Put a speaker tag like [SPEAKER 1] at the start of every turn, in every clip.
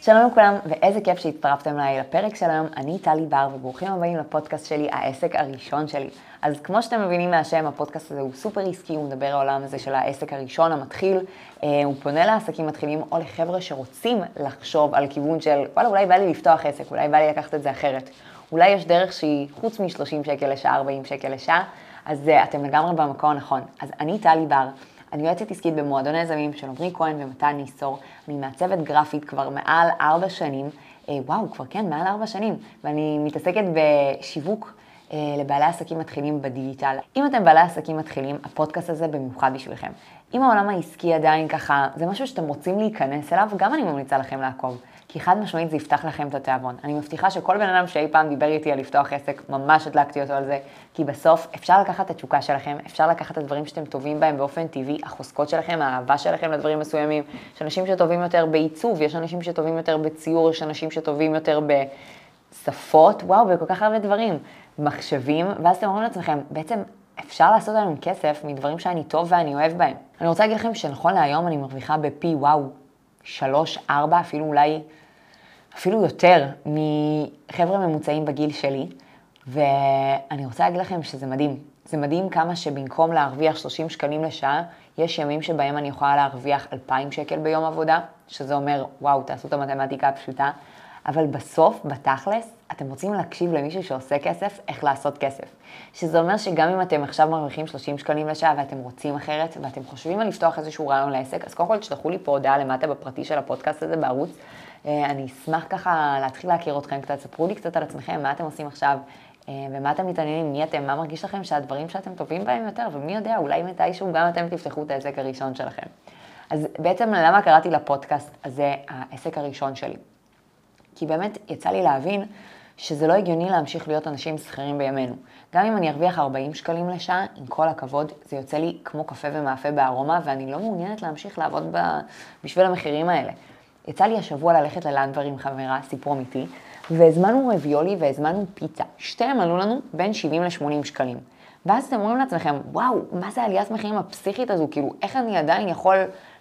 [SPEAKER 1] שלום לכולם, ואיזה כיף שהצטרפתם אליי לפרק של היום. אני טלי בר, וברוכים הבאים לפודקאסט שלי, העסק הראשון שלי. אז כמו שאתם מבינים מהשם, הפודקאסט הזה הוא סופר עסקי, הוא מדבר על העולם הזה של העסק הראשון המתחיל. אה, הוא פונה לעסקים מתחילים או לחבר'ה שרוצים לחשוב על כיוון של, וואלה, אולי בא לי לפתוח עסק, אולי בא לי לקחת את זה אחרת. אולי יש דרך שהיא חוץ מ-30 שקל לשעה, 40 שקל לשעה, אז uh, אתם לגמרי במקום הנכון. אז אני טלי בר, אני יועצת עסקית במועדון היזמים של עמרי כהן ומתן ניסור. אני מעצבת גרפית כבר מעל ארבע שנים, אה, וואו, כבר כן, מעל ארבע שנים, ואני מתעסקת בשיווק אה, לבעלי עסקים מתחילים בדיגיטל. אם אתם בעלי עסקים מתחילים, הפודקאסט הזה במיוחד בשבילכם. אם העולם העסקי עדיין ככה, זה משהו שאתם רוצים להיכנס אליו, גם אני ממליצה לכם לעקוב. כי חד משמעית זה יפתח לכם את התיאבון. אני מבטיחה שכל בן אדם שאי פעם דיבר איתי על לפתוח עסק, ממש הדלקתי אותו על זה, כי בסוף אפשר לקחת את התשוקה שלכם, אפשר לקחת את הדברים שאתם טובים בהם באופן טבעי, החוזקות שלכם, האהבה שלכם לדברים מסוימים. יש אנשים שטובים יותר בעיצוב, יש אנשים שטובים יותר בציור, יש אנשים שטובים יותר בשפות, וואו, וכל כך הרבה דברים. מחשבים, ואז אתם אומרים לעצמכם, בעצם אפשר לעשות עליהם כסף מדברים שאני טוב ואני אוהב בהם. אני רוצה להגיד לכם שנכון להיום אני מרוויחה בפי וואו, שלוש, ארבע, אפילו אולי, אפילו יותר מחבר'ה ממוצעים בגיל שלי, ואני רוצה להגיד לכם שזה מדהים. זה מדהים כמה שבמקום להרוויח 30 שקלים לשעה, יש ימים שבהם אני יכולה להרוויח 2,000 שקל ביום עבודה, שזה אומר, וואו, תעשו את המתמטיקה הפשוטה, אבל בסוף, בתכלס, אתם רוצים להקשיב למישהו שעושה כסף, איך לעשות כסף. שזה אומר שגם אם אתם עכשיו מרוויחים 30 שקלים לשעה ואתם רוצים אחרת, ואתם חושבים על לפתוח איזשהו רעיון לעסק, אז קודם כל תשלחו לי פה הודעה למטה בפרטי של הפודקאסט הזה בערוץ. אה, אני אשמח ככה להתחיל להכיר אתכם קצת, ספרו לי קצת על עצמכם, מה אתם עושים עכשיו, אה, ומה אתם מתעניינים, מי אתם, מה מרגיש לכם שהדברים שאתם טובים בהם יותר, ומי יודע, אולי מתישהו גם אתם תפתחו את העסק הראשון שלכם. אז בעצם למה קראתי לפודקאסט הזה העסק הראשון שלי? כי באמת יצא לי להבין שזה לא הגיוני להמשיך להיות אנשים שכירים בימינו. גם אם אני ארוויח 40 שקלים לשעה, עם כל הכבוד, זה יוצא לי כמו קפה ומאפה בארומה, ואני לא מעוניינת להמשיך לעבוד ב... בשביל המחירים האלה. יצא לי השבוע ללכת ללנדבר עם חברה, סיפור אמיתי, והזמנו רביולי והזמנו פיצה. שתיהם עלו לנו בין 70 ל-80 שקלים. ואז אתם אומרים לעצמכם, וואו, מה זה עליית מחירים הפסיכית הזו? כאילו, איך אני עדיין יכול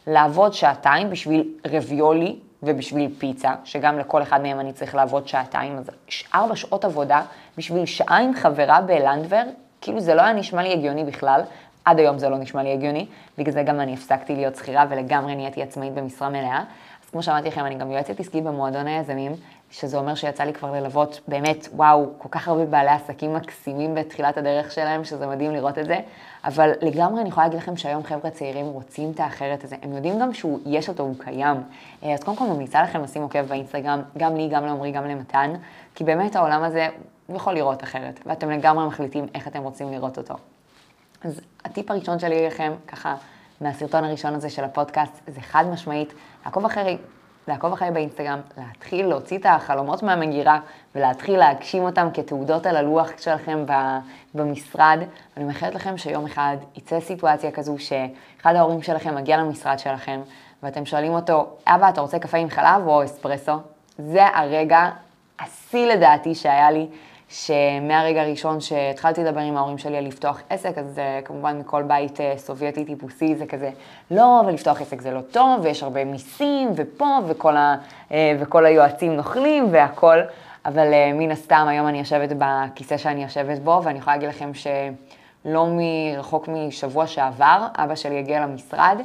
[SPEAKER 1] לעבוד שעתיים בשביל רביולי ובשביל פיצה, שגם לכל אחד מהם אני צריך לעבוד שעתיים, אז ארבע שעות עבודה בשביל שעה עם חברה בלנדבר, כאילו זה לא היה נשמע לי הגיוני בכלל, עד היום זה לא נשמע לי הגיוני, בגלל זה גם אני הפסקתי להיות שכירה ולגמרי נהייתי עצמאית במשרה מלאה. כמו שאמרתי לכם, אני גם יועצת עסקית במועדון היזמים, שזה אומר שיצא לי כבר ללוות באמת, וואו, כל כך הרבה בעלי עסקים מקסימים בתחילת הדרך שלהם, שזה מדהים לראות את זה. אבל לגמרי אני יכולה להגיד לכם שהיום חבר'ה צעירים רוצים את האחרת הזה. הם יודעים גם שהוא, יש אותו, הוא קיים. אה, אז קודם כל ממליצה לכם לשים עוקב באינסטגרם, גם לי, גם לעמרי, גם למתן, כי באמת העולם הזה, יכול לראות אחרת, ואתם לגמרי מחליטים איך אתם רוצים לראות אותו. אז הטיפ הראשון שלי לכם, ככה, מהסרטון הראשון הזה של הפודקאסט, זה חד משמעית, לעקוב אחרי לעקוב אחרי באינסטגרם, להתחיל להוציא את החלומות מהמגירה ולהתחיל להגשים אותם כתעודות על הלוח שלכם במשרד. אני מאחלת לכם שיום אחד יצא סיטואציה כזו שאחד ההורים שלכם מגיע למשרד שלכם ואתם שואלים אותו, אבא, אתה רוצה קפה עם חלב או אספרסו? זה הרגע, השיא לדעתי שהיה לי. שמהרגע הראשון שהתחלתי לדבר עם ההורים שלי על לפתוח עסק, אז uh, כמובן מכל בית uh, סובייטי טיפוסי זה כזה, לא, אבל לפתוח עסק זה לא טוב, ויש הרבה מיסים, ופה, וכל, ה, uh, וכל היועצים נוכלים, והכול, אבל מן הסתם היום אני יושבת בכיסא שאני יושבת בו, ואני יכולה להגיד לכם שלא מרחוק משבוע שעבר, אבא שלי הגיע למשרד,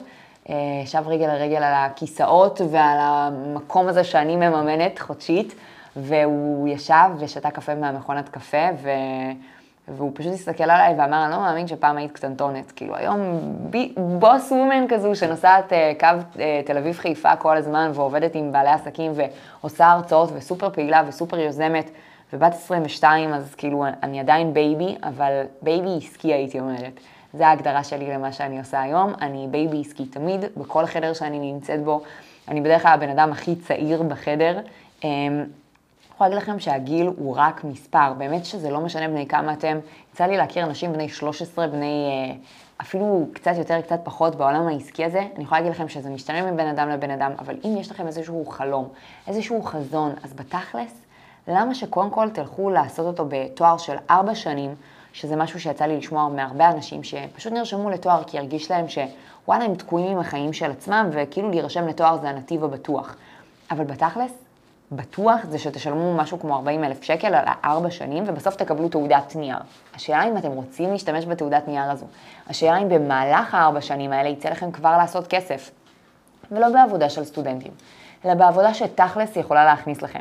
[SPEAKER 1] ישב רגל לרגל על הכיסאות ועל המקום הזה שאני מממנת חודשית. והוא ישב ושתה קפה מהמכונת קפה, ו... והוא פשוט הסתכל עליי ואמר, אני לא מאמין שפעם היית קטנטונת. כאילו, היום בי, boss woman כזו שנוסעת uh, קו uh, תל אביב-חיפה כל הזמן ועובדת עם בעלי עסקים ועושה הרצאות וסופר פעילה וסופר יוזמת, ובת 22, אז כאילו, אני עדיין baby, אבל baby עסקי הייתי אומרת. זה ההגדרה שלי למה שאני עושה היום. אני baby עסקי תמיד, בכל חדר שאני נמצאת בו. אני בדרך כלל הבן אדם הכי צעיר בחדר. Um, יכולה להגיד לכם שהגיל הוא רק מספר, באמת שזה לא משנה בני כמה אתם. יצא לי להכיר אנשים בני 13, בני אה, אפילו קצת יותר, קצת פחות בעולם העסקי הזה. אני יכולה להגיד לכם שזה משתנה מבין אדם לבין אדם, אבל אם יש לכם איזשהו חלום, איזשהו חזון, אז בתכלס, למה שקודם כל תלכו לעשות אותו בתואר של 4 שנים, שזה משהו שיצא לי לשמוע מהרבה אנשים שפשוט נרשמו לתואר כי הרגיש להם שוואלה, הם תקועים עם החיים של עצמם, וכאילו להירשם לתואר זה הנתיב הבטוח. אבל בתכלס, בטוח זה שתשלמו משהו כמו 40 אלף שקל על הארבע שנים, ובסוף תקבלו תעודת נייר. השאלה אם אתם רוצים להשתמש בתעודת נייר הזו. השאלה אם במהלך הארבע שנים האלה יצא לכם כבר לעשות כסף. ולא בעבודה של סטודנטים, אלא בעבודה שתכלס יכולה להכניס לכם.